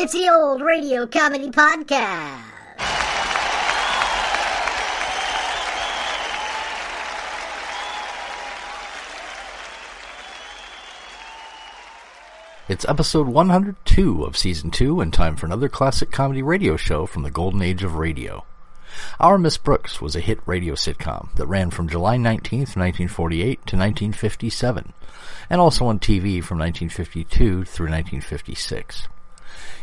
It's the old radio comedy podcast. It's episode 102 of season 2 and time for another classic comedy radio show from the golden age of radio. Our Miss Brooks was a hit radio sitcom that ran from July 19, 1948 to 1957, and also on TV from 1952 through 1956.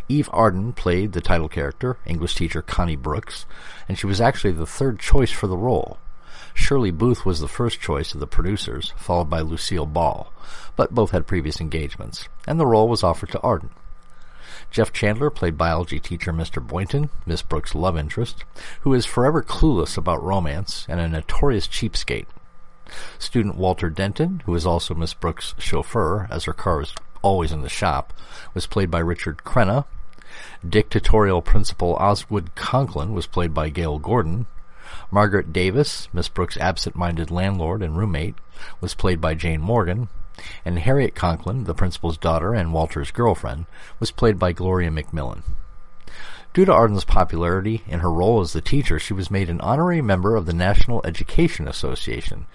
Eve Arden played the title character, English teacher Connie Brooks, and she was actually the third choice for the role. Shirley Booth was the first choice of the producers, followed by Lucille Ball, but both had previous engagements, and the role was offered to Arden. Jeff Chandler played biology teacher Mr. Boynton, Miss Brooks' love interest, who is forever clueless about romance and a notorious cheapskate. Student Walter Denton, who is also Miss Brooks' chauffeur, as her car is always in the shop, was played by Richard Crenna. Dictatorial Principal Osgood Conklin was played by Gale Gordon. Margaret Davis, Miss Brooks' absent-minded landlord and roommate, was played by Jane Morgan, and Harriet Conklin, the principal's daughter and Walter's girlfriend, was played by Gloria McMillan. Due to Arden's popularity in her role as the teacher, she was made an honorary member of the National Education Association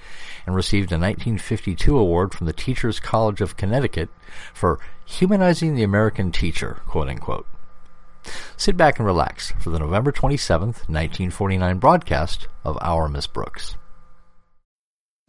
and received a 1952 award from the Teachers College of Connecticut for humanizing the American teacher, quote unquote. Sit back and relax for the November 27th, 1949 broadcast of Our Miss Brooks.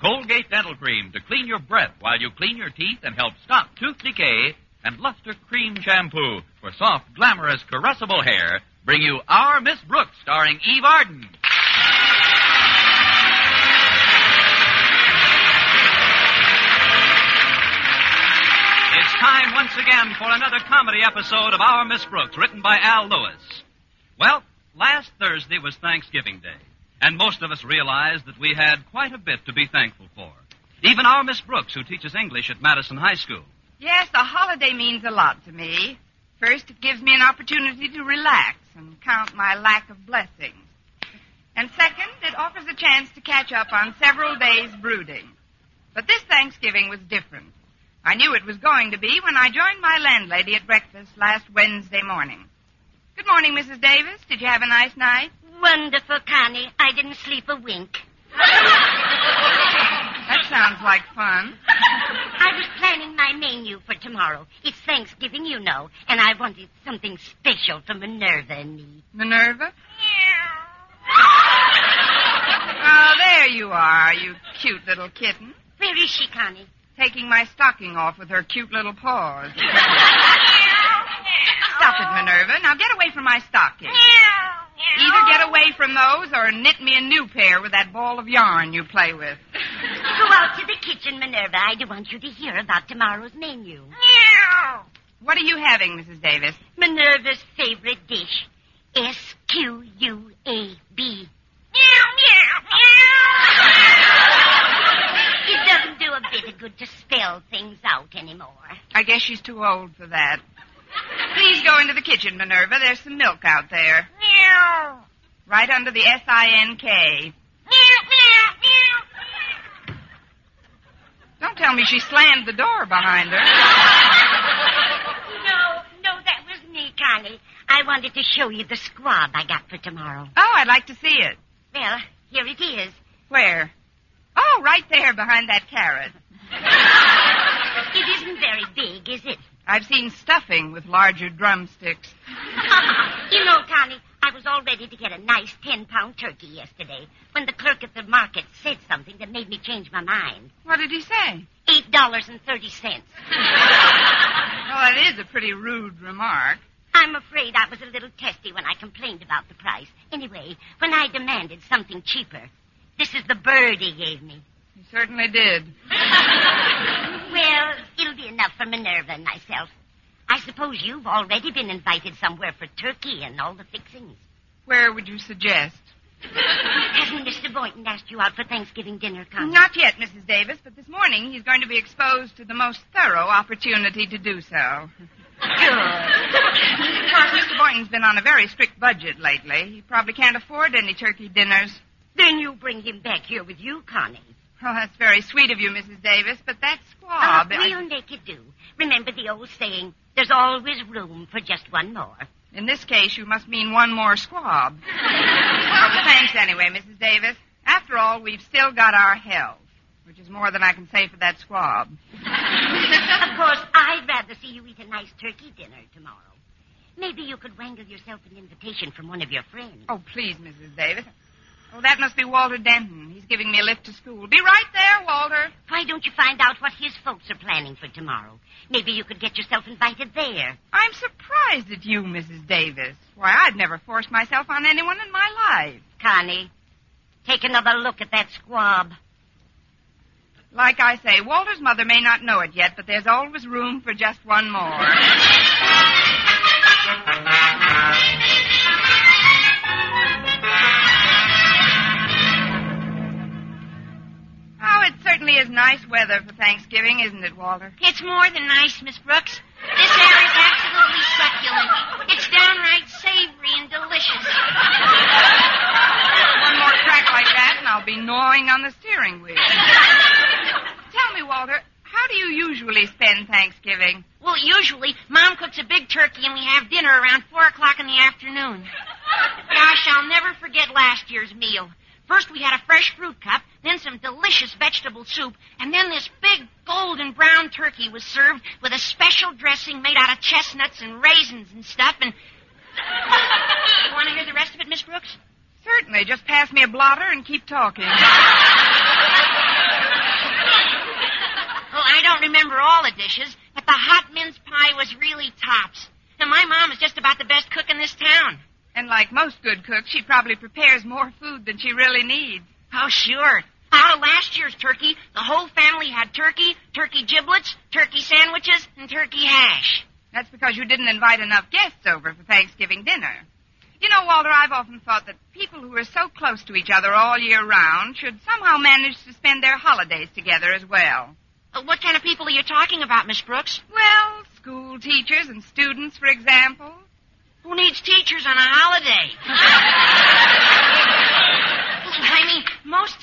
Colgate Dental Cream to clean your breath while you clean your teeth and help stop tooth decay. And Luster Cream Shampoo for soft, glamorous, caressable hair bring you Our Miss Brooks starring Eve Arden. It's time once again for another comedy episode of Our Miss Brooks, written by Al Lewis. Well, last Thursday was Thanksgiving Day, and most of us realized that we had quite a bit to be thankful for. Even our Miss Brooks, who teaches English at Madison High School. Yes, the holiday means a lot to me. First, it gives me an opportunity to relax and count my lack of blessings. And second, it offers a chance to catch up on several days' brooding. But this Thanksgiving was different. I knew it was going to be when I joined my landlady at breakfast last Wednesday morning. Good morning, Mrs. Davis. Did you have a nice night? Wonderful, Connie. I didn't sleep a wink. That sounds like fun. I was planning my menu for tomorrow. It's Thanksgiving, you know, and I wanted something special for Minerva and me. Minerva? Meow. Oh, there you are, you cute little kitten. Where is she, Connie? Taking my stocking off with her cute little paws. Stop it, Minerva. Now get away from my stocking. Either get away from those or knit me a new pair with that ball of yarn you play with. Go out to the kitchen, Minerva. I do want you to hear about tomorrow's menu. Meow. What are you having, Mrs. Davis? Minerva's favorite dish. S-Q-U-A-B. Meow, meow, meow. it doesn't do a bit of good to spell things out anymore. I guess she's too old for that. Please go into the kitchen, Minerva. There's some milk out there. Right under the S-I-N-K. Don't tell me she slammed the door behind her. No, no, that was me, Connie. I wanted to show you the squab I got for tomorrow. Oh, I'd like to see it. Well, here it is. Where? Oh, right there behind that carrot. It isn't very big, is it? I've seen stuffing with larger drumsticks. You know, Connie, I was all ready to get a nice ten pound turkey yesterday when the clerk at the market said something that made me change my mind. What did he say? Eight dollars and thirty cents. Well, that is a pretty rude remark. I'm afraid I was a little testy when I complained about the price. Anyway, when I demanded something cheaper, this is the bird he gave me. He certainly did. Well, it'll be enough for Minerva and myself. I suppose you've already been invited somewhere for turkey and all the fixings. Where would you suggest? Hasn't Mr. Boynton asked you out for Thanksgiving dinner, Connie? Not yet, Mrs. Davis, but this morning he's going to be exposed to the most thorough opportunity to do so. Good. Of course, Mr. Boynton's been on a very strict budget lately. He probably can't afford any turkey dinners. Then you bring him back here with you, Connie. Oh, that's very sweet of you, Mrs. Davis, but that squab. Ah, I- we'll make it do. Remember the old saying, there's always room for just one more. In this case, you must mean one more squab. well, thanks anyway, Mrs. Davis. After all, we've still got our health, which is more than I can say for that squab. of course, I'd rather see you eat a nice turkey dinner tomorrow. Maybe you could wangle yourself an invitation from one of your friends. Oh, please, Mrs. Davis. Oh, that must be Walter Denton. He's giving me a lift to school. Be right there, Walter. Why don't you find out what his folks are planning for tomorrow? Maybe you could get yourself invited there. I'm surprised at you, Mrs. Davis. Why, I'd never forced myself on anyone in my life. Connie, take another look at that squab. Like I say, Walter's mother may not know it yet, but there's always room for just one more. certainly is nice weather for Thanksgiving, isn't it, Walter? It's more than nice, Miss Brooks. This air is absolutely succulent. It's downright savory and delicious. One more crack like that, and I'll be gnawing on the steering wheel. Tell me, Walter, how do you usually spend Thanksgiving? Well, usually, Mom cooks a big turkey and we have dinner around 4 o'clock in the afternoon. Gosh, I'll never forget last year's meal. First, we had a fresh fruit cup, then some delicious vegetable soup, and then this big golden brown turkey was served with a special dressing made out of chestnuts and raisins and stuff, and. you want to hear the rest of it, Miss Brooks? Certainly. Just pass me a blotter and keep talking. Well, I don't remember all the dishes, but the hot mince pie was really tops. And my mom is just about the best cook in this town. And like most good cooks, she probably prepares more food than she really needs. Oh, sure. Out of last year's turkey, the whole family had turkey, turkey giblets, turkey sandwiches, and turkey hash. That's because you didn't invite enough guests over for Thanksgiving dinner. You know, Walter, I've often thought that people who are so close to each other all year round should somehow manage to spend their holidays together as well. Uh, what kind of people are you talking about, Miss Brooks? Well, school teachers and students, for example. Who needs teachers on a holiday? I mean, most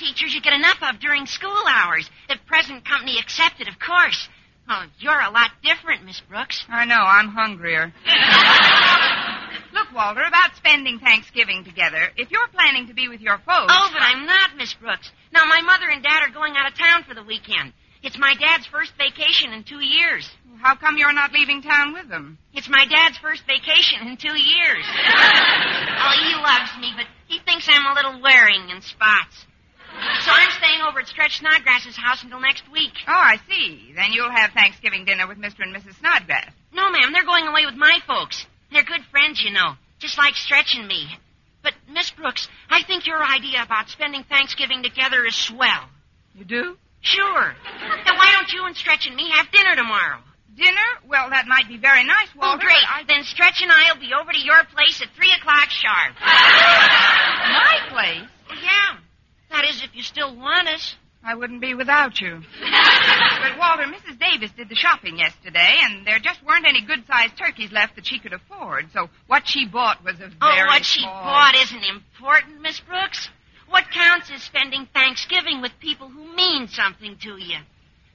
teachers you get enough of during school hours, if present company accepted, of course. Oh, you're a lot different, Miss Brooks. I know, I'm hungrier. Look, Walter, about spending Thanksgiving together, if you're planning to be with your folks. Oh, but I'm not, Miss Brooks. Now, my mother and dad are going out of town for the weekend. It's my dad's first vacation in two years. How come you're not leaving town with them? It's my dad's first vacation in two years. oh, he loves me, but he thinks I'm a little wearing in spots. So I'm staying over at Stretch Snodgrass's house until next week. Oh, I see. Then you'll have Thanksgiving dinner with Mr. and Mrs. Snodgrass. No, ma'am, they're going away with my folks. They're good friends, you know, just like Stretch and me. But, Miss Brooks, I think your idea about spending Thanksgiving together is swell. You do? Sure. Now, why don't you and Stretch and me have dinner tomorrow? Dinner? Well, that might be very nice, Oh, Walter. great. I... Then Stretch and I'll be over to your place at 3 o'clock sharp. My place? Well, yeah. That is, if you still want us. I wouldn't be without you. but, Walter, Mrs. Davis did the shopping yesterday, and there just weren't any good-sized turkeys left that she could afford. So what she bought was a very. Oh, very what she small... bought isn't important, Miss Brooks. What counts is spending Thanksgiving with people who mean something to you.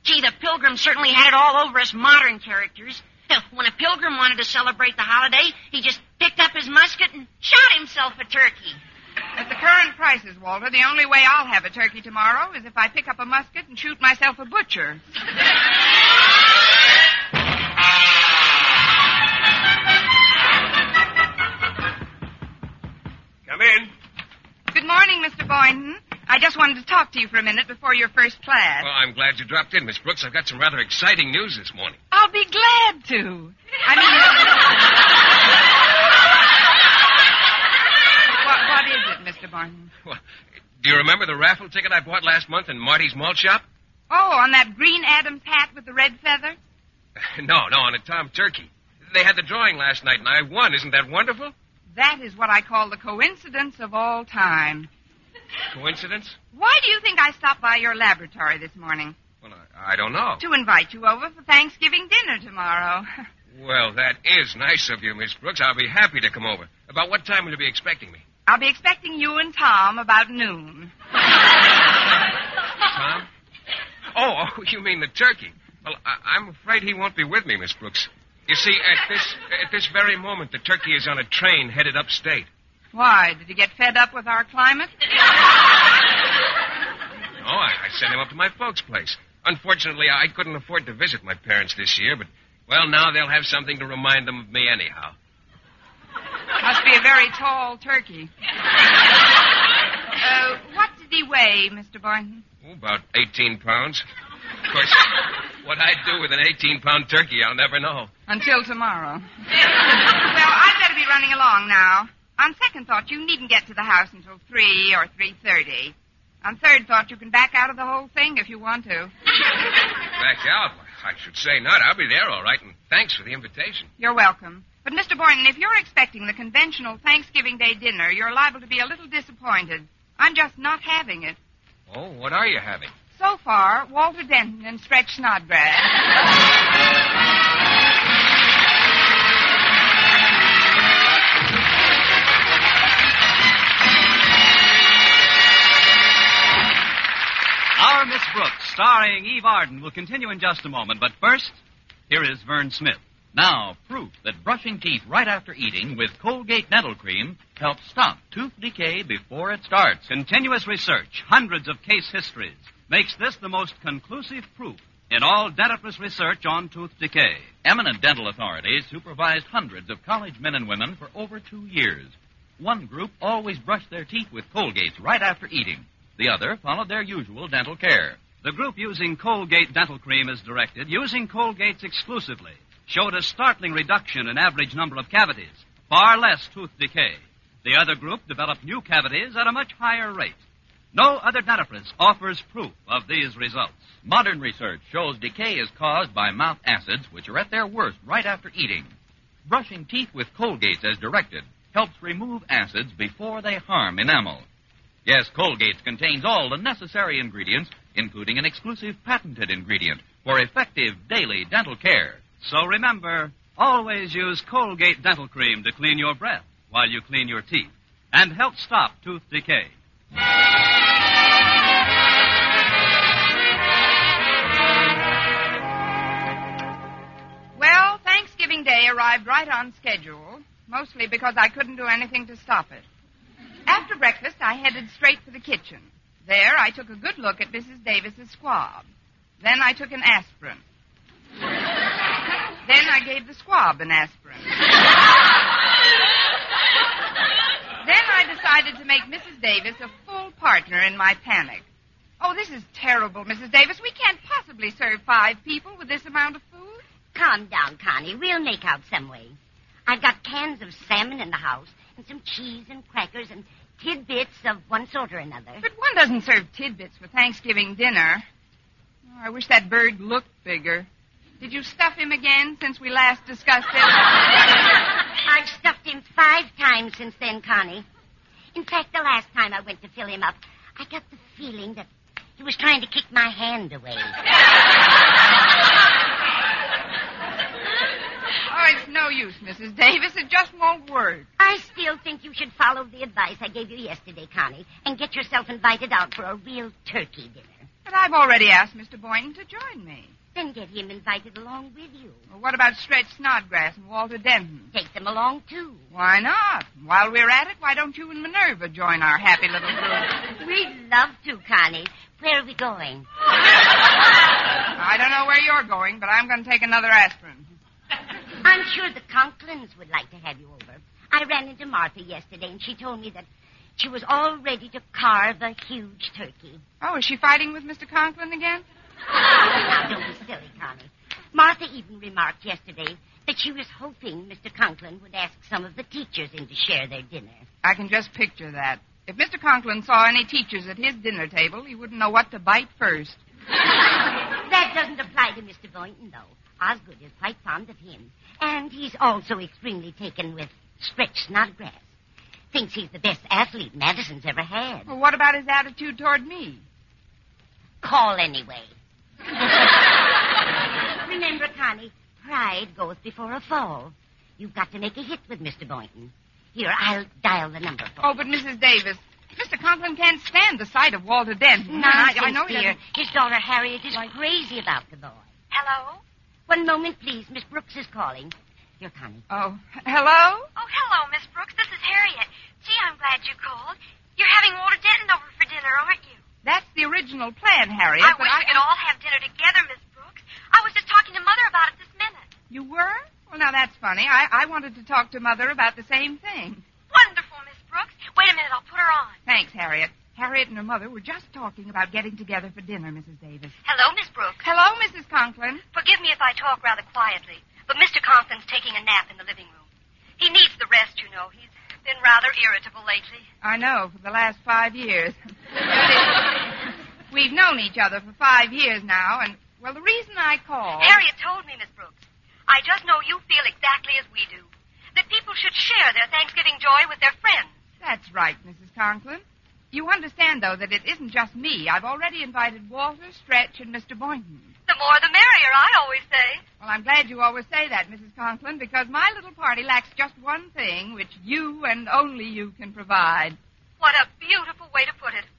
Gee, the Pilgrim certainly had it all over us modern characters. When a pilgrim wanted to celebrate the holiday, he just picked up his musket and shot himself a turkey. At the current prices, Walter, the only way I'll have a turkey tomorrow is if I pick up a musket and shoot myself a butcher. Come in. Good morning, Mr. Boynton. I just wanted to talk to you for a minute before your first class. Well, I'm glad you dropped in, Miss Brooks. I've got some rather exciting news this morning. I'll be glad to. I mean, Boynton? Well, do you remember the raffle ticket I bought last month in Marty's malt shop? Oh, on that green Adams hat with the red feather? No, no, on a Tom Turkey. They had the drawing last night, and I won. Isn't that wonderful? That is what I call the coincidence of all time. Coincidence? Why do you think I stopped by your laboratory this morning? Well, I, I don't know. To invite you over for Thanksgiving dinner tomorrow. Well, that is nice of you, Miss Brooks. I'll be happy to come over. About what time will you be expecting me? I'll be expecting you and Tom about noon. Tom? Oh, oh, you mean the turkey? Well, I, I'm afraid he won't be with me, Miss Brooks. You see, at this at this very moment, the turkey is on a train headed upstate. Why? Did he get fed up with our climate? Oh, I, I sent him up to my folks' place. Unfortunately, I couldn't afford to visit my parents this year, but, well, now they'll have something to remind them of me anyhow. Must be a very tall turkey. Uh, what did he weigh, Mr. Boynton? Oh, about 18 pounds. Of course, what I'd do with an 18 pound turkey, I'll never know. Until tomorrow. well, I'd better be running along now. On second thought, you needn't get to the house until 3 or 3.30. On third thought, you can back out of the whole thing if you want to. Back out? I should say not. I'll be there all right, and thanks for the invitation. You're welcome. But, Mr. Boynton, if you're expecting the conventional Thanksgiving Day dinner, you're liable to be a little disappointed. I'm just not having it. Oh, what are you having? So far, Walter Denton and Stretch Snodgrass. Our Miss Brooks, starring Eve Arden, will continue in just a moment. But first, here is Vern Smith. Now, proof that brushing teeth right after eating with Colgate Dental Cream helps stop tooth decay before it starts. Continuous research, hundreds of case histories, makes this the most conclusive proof in all dentifrice research on tooth decay. Eminent dental authorities supervised hundreds of college men and women for over two years. One group always brushed their teeth with Colgates right after eating. The other followed their usual dental care. The group using Colgate Dental Cream as directed, using Colgates exclusively, showed a startling reduction in average number of cavities, far less tooth decay. The other group developed new cavities at a much higher rate. No other dentifrice offers proof of these results. Modern research shows decay is caused by mouth acids, which are at their worst right after eating. Brushing teeth with Colgates as directed helps remove acids before they harm enamel. Yes, Colgates contains all the necessary ingredients, including an exclusive patented ingredient for effective daily dental care. So remember, always use Colgate Dental Cream to clean your breath while you clean your teeth and help stop tooth decay. Well, Thanksgiving Day arrived right on schedule, mostly because I couldn't do anything to stop it. After breakfast, I headed straight for the kitchen. There, I took a good look at Mrs. Davis's squab. Then I took an aspirin. Then I gave the squab an aspirin. then I decided to make Mrs. Davis a full partner in my panic. Oh, this is terrible, Mrs. Davis. We can't possibly serve five people with this amount of food. Calm down, Connie. We'll make out some way. I've got cans of salmon in the house, and some cheese and crackers and tidbits of one sort or another. But one doesn't serve tidbits for Thanksgiving dinner. Oh, I wish that bird looked bigger. Did you stuff him again since we last discussed it? I've stuffed him five times since then, Connie. In fact, the last time I went to fill him up, I got the feeling that he was trying to kick my hand away. Oh, it's no use, Mrs. Davis. It just won't work. I still think you should follow the advice I gave you yesterday, Connie, and get yourself invited out for a real turkey dinner. But I've already asked Mr. Boynton to join me. Then get him invited along with you. Well, what about Stretch Snodgrass and Walter Denton? Take them along, too. Why not? While we're at it, why don't you and Minerva join our happy little group? We'd love to, Connie. Where are we going? I don't know where you're going, but I'm going to take another aspirin. I'm sure the Conklins would like to have you over. I ran into Martha yesterday, and she told me that she was all ready to carve a huge turkey. Oh, is she fighting with Mr. Conklin again? Ah, now, don't be silly, Connie. Martha even remarked yesterday that she was hoping Mr. Conklin would ask some of the teachers in to share their dinner. I can just picture that. If Mr. Conklin saw any teachers at his dinner table, he wouldn't know what to bite first. That doesn't apply to Mr. Boynton, though. Osgood is quite fond of him. And he's also extremely taken with Stretch Snodgrass. Thinks he's the best athlete Madison's ever had. Well, what about his attitude toward me? Call anyway. Remember, Connie, pride goes before a fall. You've got to make a hit with Mr. Boynton. Here, I'll dial the number for Oh, but Mrs. Davis, Mr. Conklin can't stand the sight of Walter Denton. you. Nonsense, I, I know he dear. doesn't- His daughter Harriet is crazy about the boy. Hello? One moment, please. Miss Brooks is calling. Here, Connie. Oh, hello? Oh, hello, Miss Brooks. This is Harriet. Gee, I'm glad you called. You're having Walter Denton over for dinner, aren't you? That's the original plan, Harriet. I but wish we could all have dinner together, Miss Brooks. I was just talking to Mother about it this minute. You were? Well, now that's funny. I, I wanted to talk to Mother about the same thing. Wonderful, Miss Brooks. Wait a minute, I'll put her on. Thanks, Harriet. Harriet and her mother were just talking about getting together for dinner, Mrs. Davis. Hello, Miss Brooks. Hello, Mrs. Conklin. Forgive me if I talk rather quietly, but Mr. Conklin's taking a nap in the living room. He needs the rest, you know. He's been rather irritable lately. I know, for the last five years. We've known each other for five years now, and, well, the reason I called. Harriet told me, Miss Brooks. I just know you feel exactly as we do. That people should share their Thanksgiving joy with their friends. That's right, Mrs. Conklin. You understand, though, that it isn't just me. I've already invited Walter, Stretch, and Mr. Boynton. The more the merrier, I always say. Well, I'm glad you always say that, Mrs. Conklin, because my little party lacks just one thing, which you and only you can provide. What a beautiful way to put it.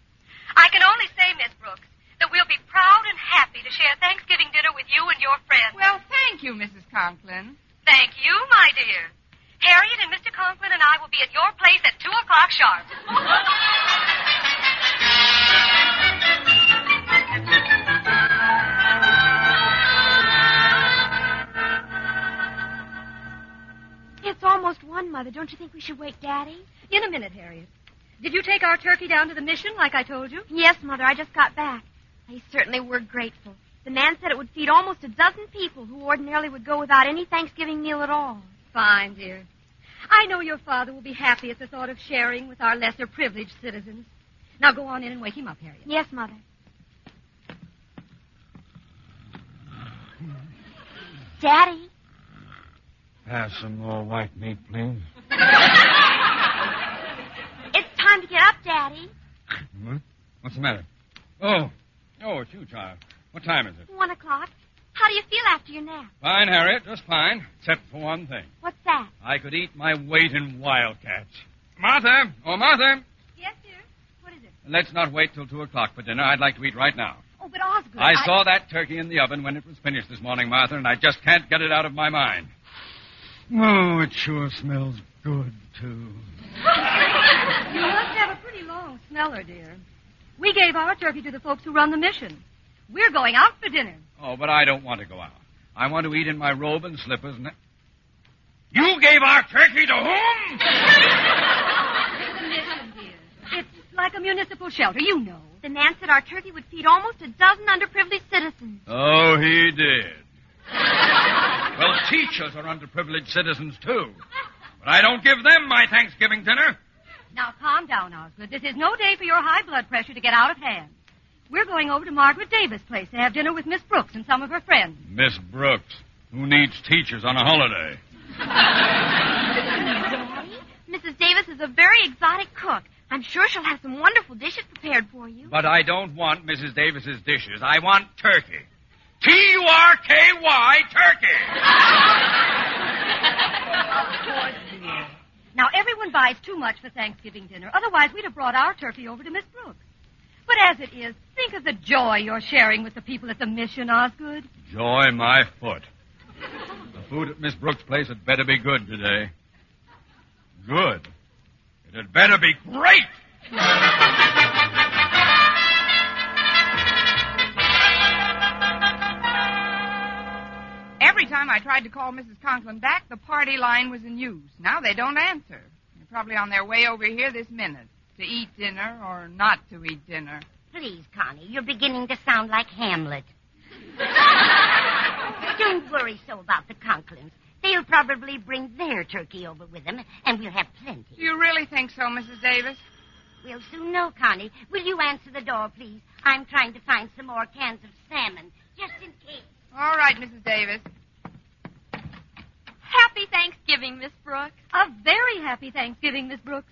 I can only say, Miss Brooks, that we'll be proud and happy to share Thanksgiving dinner with you and your friends. Well, thank you, Mrs. Conklin. Thank you, my dear. Harriet and Mr. Conklin and I will be at your place at 2 o'clock sharp. almost one, Mother. Don't you think we should wake Daddy? In a minute, Harriet. Did you take our turkey down to the mission like I told you? Yes, Mother. I just got back. They certainly were grateful. The man said it would feed almost a dozen people who ordinarily would go without any Thanksgiving meal at all. Fine, dear. I know your father will be happy at the thought of sharing with our lesser privileged citizens. Now go on in and wake him up, Harriet. Yes, Mother. Daddy, Pass some more white meat, please. it's time to get up, Daddy. What? What's the matter? Oh, oh, it's you, child. What time is it? One o'clock. How do you feel after your nap? Fine, Harriet, just fine, except for one thing. What's that? I could eat my weight in wildcats. Martha! Oh, Martha! Yes, dear. What is it? Let's not wait till two o'clock for dinner. I'd like to eat right now. Oh, but Osgood. I saw that turkey in the oven when it was finished this morning, Martha, and I just can't get it out of my mind. Oh, it sure smells good, too. You must have a pretty long smeller, dear. We gave our turkey to the folks who run the mission. We're going out for dinner. Oh, but I don't want to go out. I want to eat in my robe and slippers and. You gave our turkey to whom? The mission, dear. It's like a municipal shelter, you know. The man said our turkey would feed almost a dozen underprivileged citizens. Oh, he did. well, teachers are underprivileged citizens, too. But I don't give them my Thanksgiving dinner. Now, calm down, Osgood. This is no day for your high blood pressure to get out of hand. We're going over to Margaret Davis' place to have dinner with Miss Brooks and some of her friends. Miss Brooks, who needs teachers on a holiday? Daddy, Mrs. Davis is a very exotic cook. I'm sure she'll have some wonderful dishes prepared for you. But I don't want Mrs. Davis's dishes. I want turkey. T U R K Y, turkey. Now, everyone buys too much for Thanksgiving dinner. Otherwise, we'd have brought our turkey over to Miss Brooks. But as it is, think of the joy you're sharing with the people at the mission, Osgood. Joy my foot. The food at Miss Brooks' place had better be good today. Good. It had better be great. Time I tried to call Mrs. Conklin back, the party line was in use. Now they don't answer. They're probably on their way over here this minute to eat dinner or not to eat dinner. Please, Connie, you're beginning to sound like Hamlet. Don't worry so about the Conklins. They'll probably bring their turkey over with them, and we'll have plenty. Do you really think so, Mrs. Davis? We'll soon know, Connie. Will you answer the door, please? I'm trying to find some more cans of salmon, just in case. All right, Mrs. Davis. Happy Thanksgiving, Miss Brooks. A very happy Thanksgiving, Miss Brooks.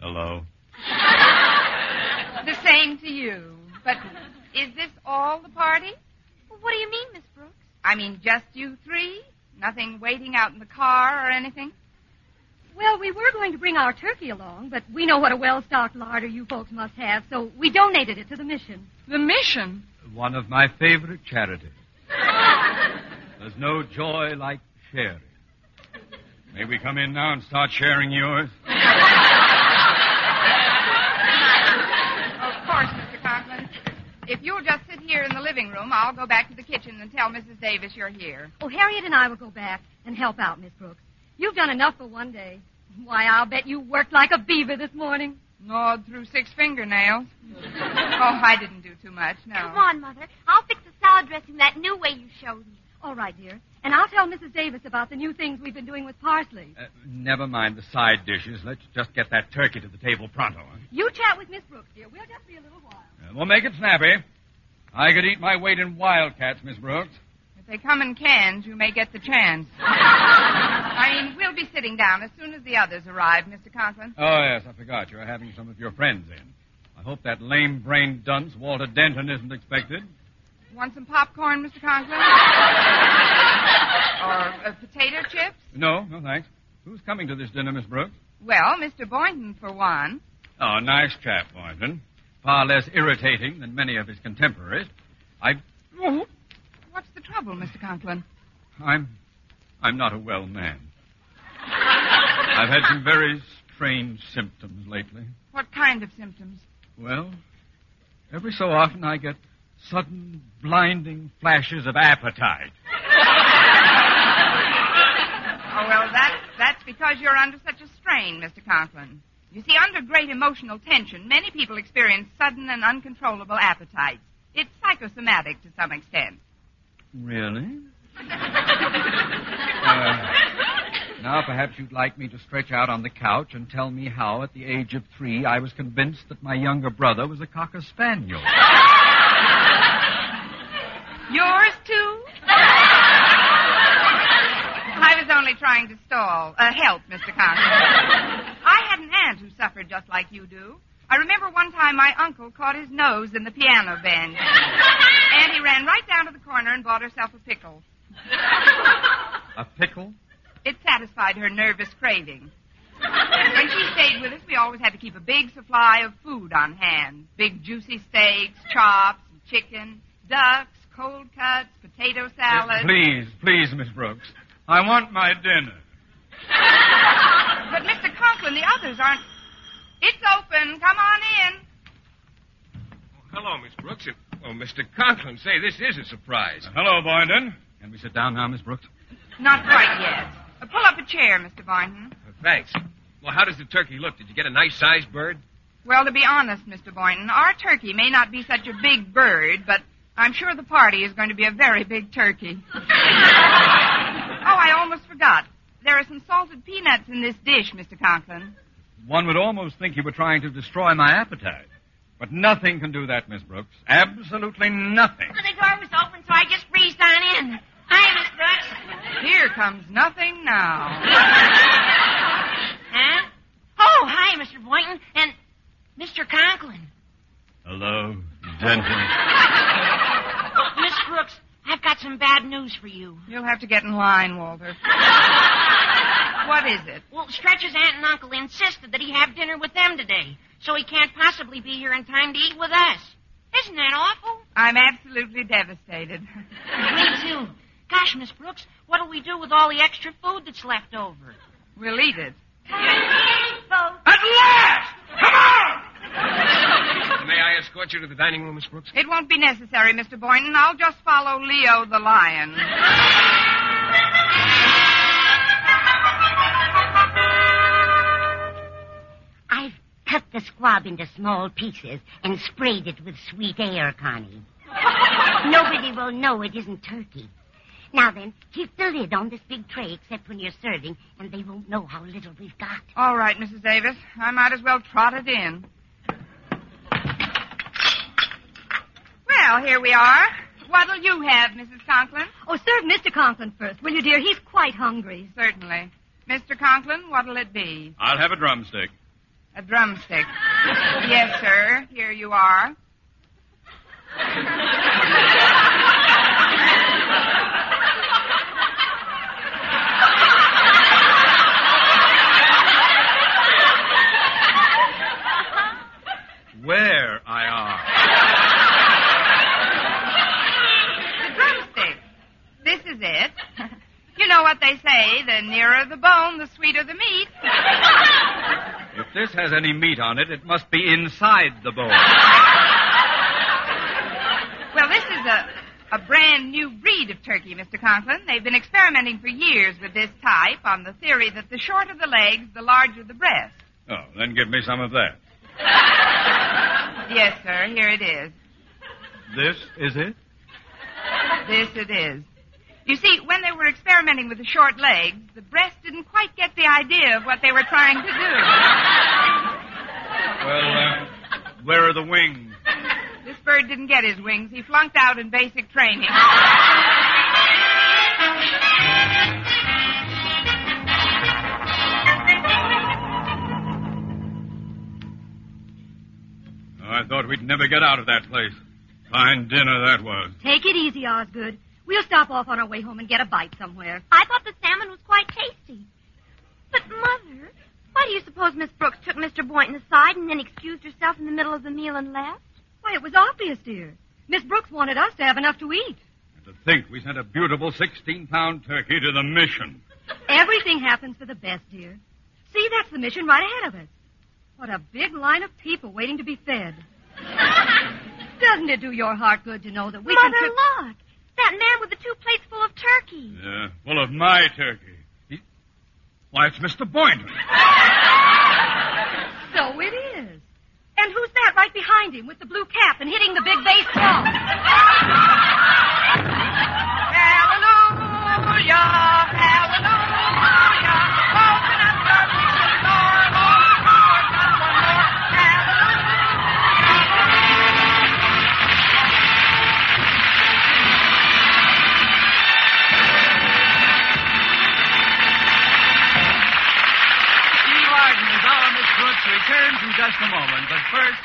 Hello. The same to you. But is this all the party? What do you mean, Miss Brooks? I mean, just you three? Nothing waiting out in the car or anything? Well, we were going to bring our turkey along, but we know what a well-stocked larder you folks must have, so we donated it to the mission. The mission? One of my favorite charities. There's no joy like sharing. May we come in now and start sharing yours? Of course, Mr. Conklin. If you'll just sit here in the living room, I'll go back to the kitchen and tell Mrs. Davis you're here. Oh, Harriet and I will go back and help out, Miss Brooks. You've done enough for one day. Why, I'll bet you worked like a beaver this morning. Gnawed through six fingernails. Oh, I didn't do too much, no. Come on, Mother. I'll fix the salad dressing that new way you showed me. All right, dear. And I'll tell Mrs. Davis about the new things we've been doing with parsley. Uh, never mind the side dishes. Let's just get that turkey to the table pronto. You chat with Miss Brooks, dear. We'll just be a little while. Uh, we'll make it snappy. I could eat my weight in wildcats, Miss Brooks. If they come in cans, you may get the chance. I mean, we'll be sitting down as soon as the others arrive, Mr. Conklin. Oh, yes, I forgot. You're having some of your friends in. I hope that lame-brained dunce, Walter Denton, isn't expected. Want some popcorn, Mr. Conklin? or uh, potato chips? No, no, thanks. Who's coming to this dinner, Miss Brooks? Well, Mr. Boynton, for one. Oh, nice chap, Boynton. Far less irritating than many of his contemporaries. I, What's the trouble, Mr. Conklin? I'm, I'm not a well man. I've had some very strange symptoms lately. What kind of symptoms? Well, every so often I get sudden, blinding flashes of appetite. Oh, well, that, that's because you're under such a strain, Mr. Conklin. You see, under great emotional tension, many people experience sudden and uncontrollable appetites. It's psychosomatic to some extent. Really? Uh, now, perhaps you'd like me to stretch out on the couch and tell me how, at the age of three, I was convinced that my younger brother was a cocker spaniel. Yours, too? I was only trying to stall. Uh, help, Mr. Conklin. I had an aunt who suffered just like you do. I remember one time my uncle caught his nose in the piano bench. and he ran right down to the corner and bought herself a pickle. A pickle? It satisfied her nervous craving. When she stayed with us, we always had to keep a big supply of food on hand. Big juicy steaks, chops, chicken, ducks, cold cuts, potato salad. Please, please, Miss Brooks. I want my dinner. But Mr. Conklin, the others aren't. It's open. Come on in. Hello, Miss Brooks. And, oh, Mr. Conklin, say, this is a surprise. Uh, hello, Boynton. Can we sit down now, Miss Brooks? Not quite yet. Uh, pull up a chair, Mr. Boynton. Uh, thanks. Well, how does the turkey look? Did you get a nice sized bird? Well, to be honest, Mr. Boynton, our turkey may not be such a big bird, but I'm sure the party is going to be a very big turkey. oh, I almost forgot. There are some salted peanuts in this dish, Mr. Conklin. One would almost think you were trying to destroy my appetite. But nothing can do that, Miss Brooks. Absolutely nothing. Well, the door was open, so I just breezed on in. Hi, Miss Brooks. Here comes nothing now. Huh? Oh, hi, Mr. Boynton and Mr. Conklin. Hello, Denton. Miss Brooks, I've got some bad news for you. You'll have to get in line, Walter. what is it? Well, Stretch's aunt and uncle insisted that he have dinner with them today, so he can't possibly be here in time to eat with us. Isn't that awful? I'm absolutely devastated. Me too. Gosh, Miss Brooks, what'll we do with all the extra food that's left over? We'll eat it. At last! Come on! May I escort you to the dining room, Miss Brooks? It won't be necessary, Mr. Boynton. I'll just follow Leo the lion. I've cut the squab into small pieces and sprayed it with sweet air, Connie. Nobody will know it isn't turkey. Now then, keep the lid on this big tray except when you're serving, and they won't know how little we've got. All right, Mrs. Davis. I might as well trot it in. Well, here we are. What'll you have, Mrs. Conklin? Oh, serve Mr. Conklin first, will you, dear? He's quite hungry. Certainly. Mr. Conklin, what'll it be? I'll have a drumstick. A drumstick. yes, sir. Here you are. Where I are. The drumstick. This is it. You know what they say, the nearer the bone, the sweeter the meat. If this has any meat on it, it must be inside the bone. Well, this is a, a brand new breed of turkey, Mr. Conklin. They've been experimenting for years with this type on the theory that the shorter the legs, the larger the breast. Oh, then give me some of that. Yes, sir. Here it is. This is it? This it is. You see, when they were experimenting with the short legs, the breast didn't quite get the idea of what they were trying to do. Well, uh, where are the wings? This bird didn't get his wings. He flunked out in basic training. Oh, I thought we'd never get out of that place. Fine dinner that was. Take it easy, Osgood. We'll stop off on our way home and get a bite somewhere. I thought the salmon was quite tasty. But, Mother, why do you suppose Miss Brooks took Mr. Boynton aside and then excused herself in the middle of the meal and left? Why, it was obvious, dear. Miss Brooks wanted us to have enough to eat. And to think we sent a beautiful 16 pound turkey to the mission. Everything happens for the best, dear. See, that's the mission right ahead of us. What a big line of people waiting to be fed. Doesn't it do your heart good to know that we Mother, can... look. That man with the two plates full of turkey. Yeah, full of my turkey. He... Why, it's Mr. Boynton. So it is. And who's that right behind him with the blue cap and hitting the big bass drum? Hallelujah, hallelujah. Just a moment. But first,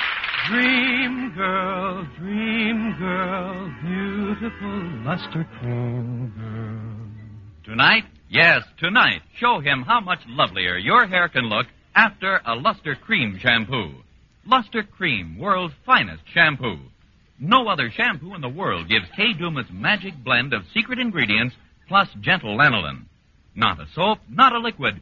Dream girl, dream girl, beautiful luster cream girl. Tonight, yes, tonight, show him how much lovelier your hair can look after a Luster Cream shampoo. Luster Cream, world's finest shampoo. No other shampoo in the world gives Kay Daumit's magic blend of secret ingredients plus gentle lanolin. Not a soap, not a liquid.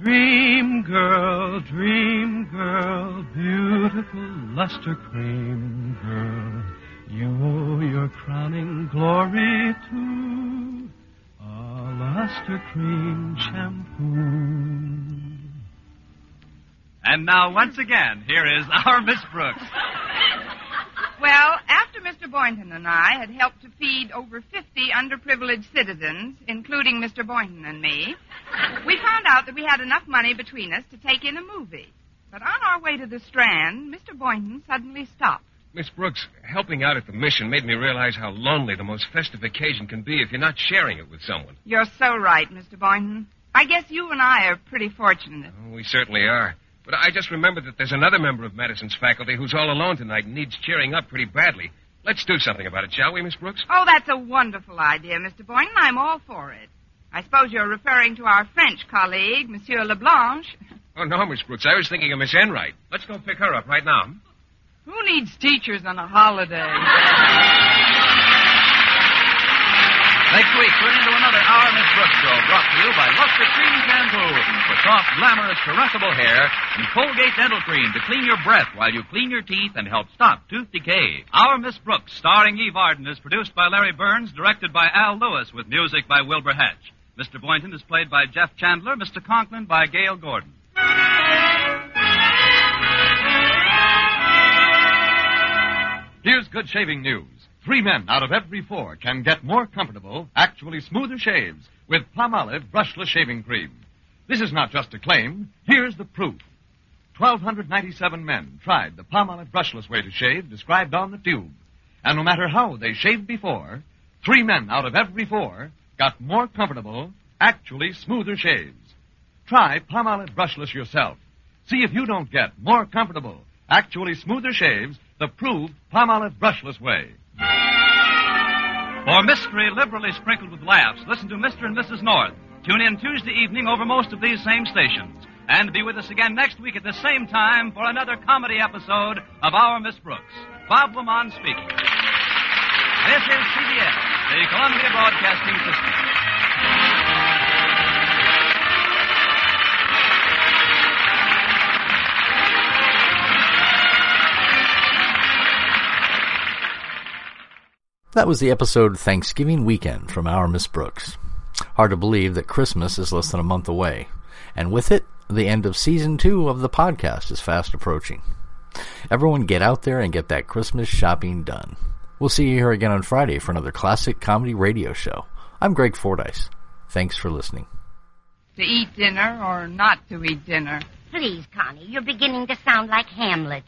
Dream girl, dream girl, beautiful luster cream girl. You owe your crowning glory to a luster cream shampoo. and now once again, here is our Miss Brooks. Well, after Mr. Boynton and I had helped to feed over 50 underprivileged citizens, including Mr. Boynton and me, we found out that we had enough money between us to take in a movie. But on our way to the Strand, Mr. Boynton suddenly stopped. Miss Brooks, helping out at the mission made me realize how lonely the most festive occasion can be if you're not sharing it with someone. You're so right, Mr. Boynton. I guess you and I are pretty fortunate. Oh, we certainly are. But I just remembered that there's another member of Madison's faculty who's all alone tonight and needs cheering up pretty badly. Let's do something about it, shall we, Miss Brooks? Oh, that's a wonderful idea, Mr. Boynton. I'm all for it. I suppose you're referring to our French colleague, Monsieur Leblanche. Oh, no, Miss Brooks. I was thinking of Miss Enright. Let's go pick her up right now. Who needs teachers on a holiday? Next week, tune into another Our Miss Brooks show brought to you by Luster Cream Shampoo for soft, glamorous, caressable hair and Colgate Dental Cream to clean your breath while you clean your teeth and help stop tooth decay. Our Miss Brooks, starring Eve Arden, is produced by Larry Berns, directed by Al Lewis, with music by Wilbur Hatch. Mr. Boynton is played by Jeff Chandler, Mr. Conklin by Gale Gordon. Here's good shaving news. Three men out of every four can get more comfortable, actually smoother shaves with Palmolive brushless shaving cream. This is not just a claim. Here's the proof. 1,297 men tried the Palmolive brushless way to shave described on the tube. And no matter how they shaved before, three men out of every four got more comfortable, actually smoother shaves. Try Palmolive brushless yourself. See if you don't get more comfortable, actually smoother shaves the proved Palmolive brushless way. For mystery liberally sprinkled with laughs, listen to Mr. and Mrs. North. Tune in Tuesday evening over most of these same stations. And be with us again next week at the same time for another comedy episode of Our Miss Brooks. Bob LeMond speaking. This is CBS, the Columbia Broadcasting System. That was the episode Thanksgiving Weekend from Our Miss Brooks. Hard to believe that Christmas is less than a month away, and with it, the end of season two of the podcast is fast approaching. Everyone get out there and get that Christmas shopping done. We'll see you here again on Friday for another classic comedy radio show. I'm Greg Fordyce. Thanks for listening. To eat dinner or not to eat dinner? Please, Connie, you're beginning to sound like Hamlet.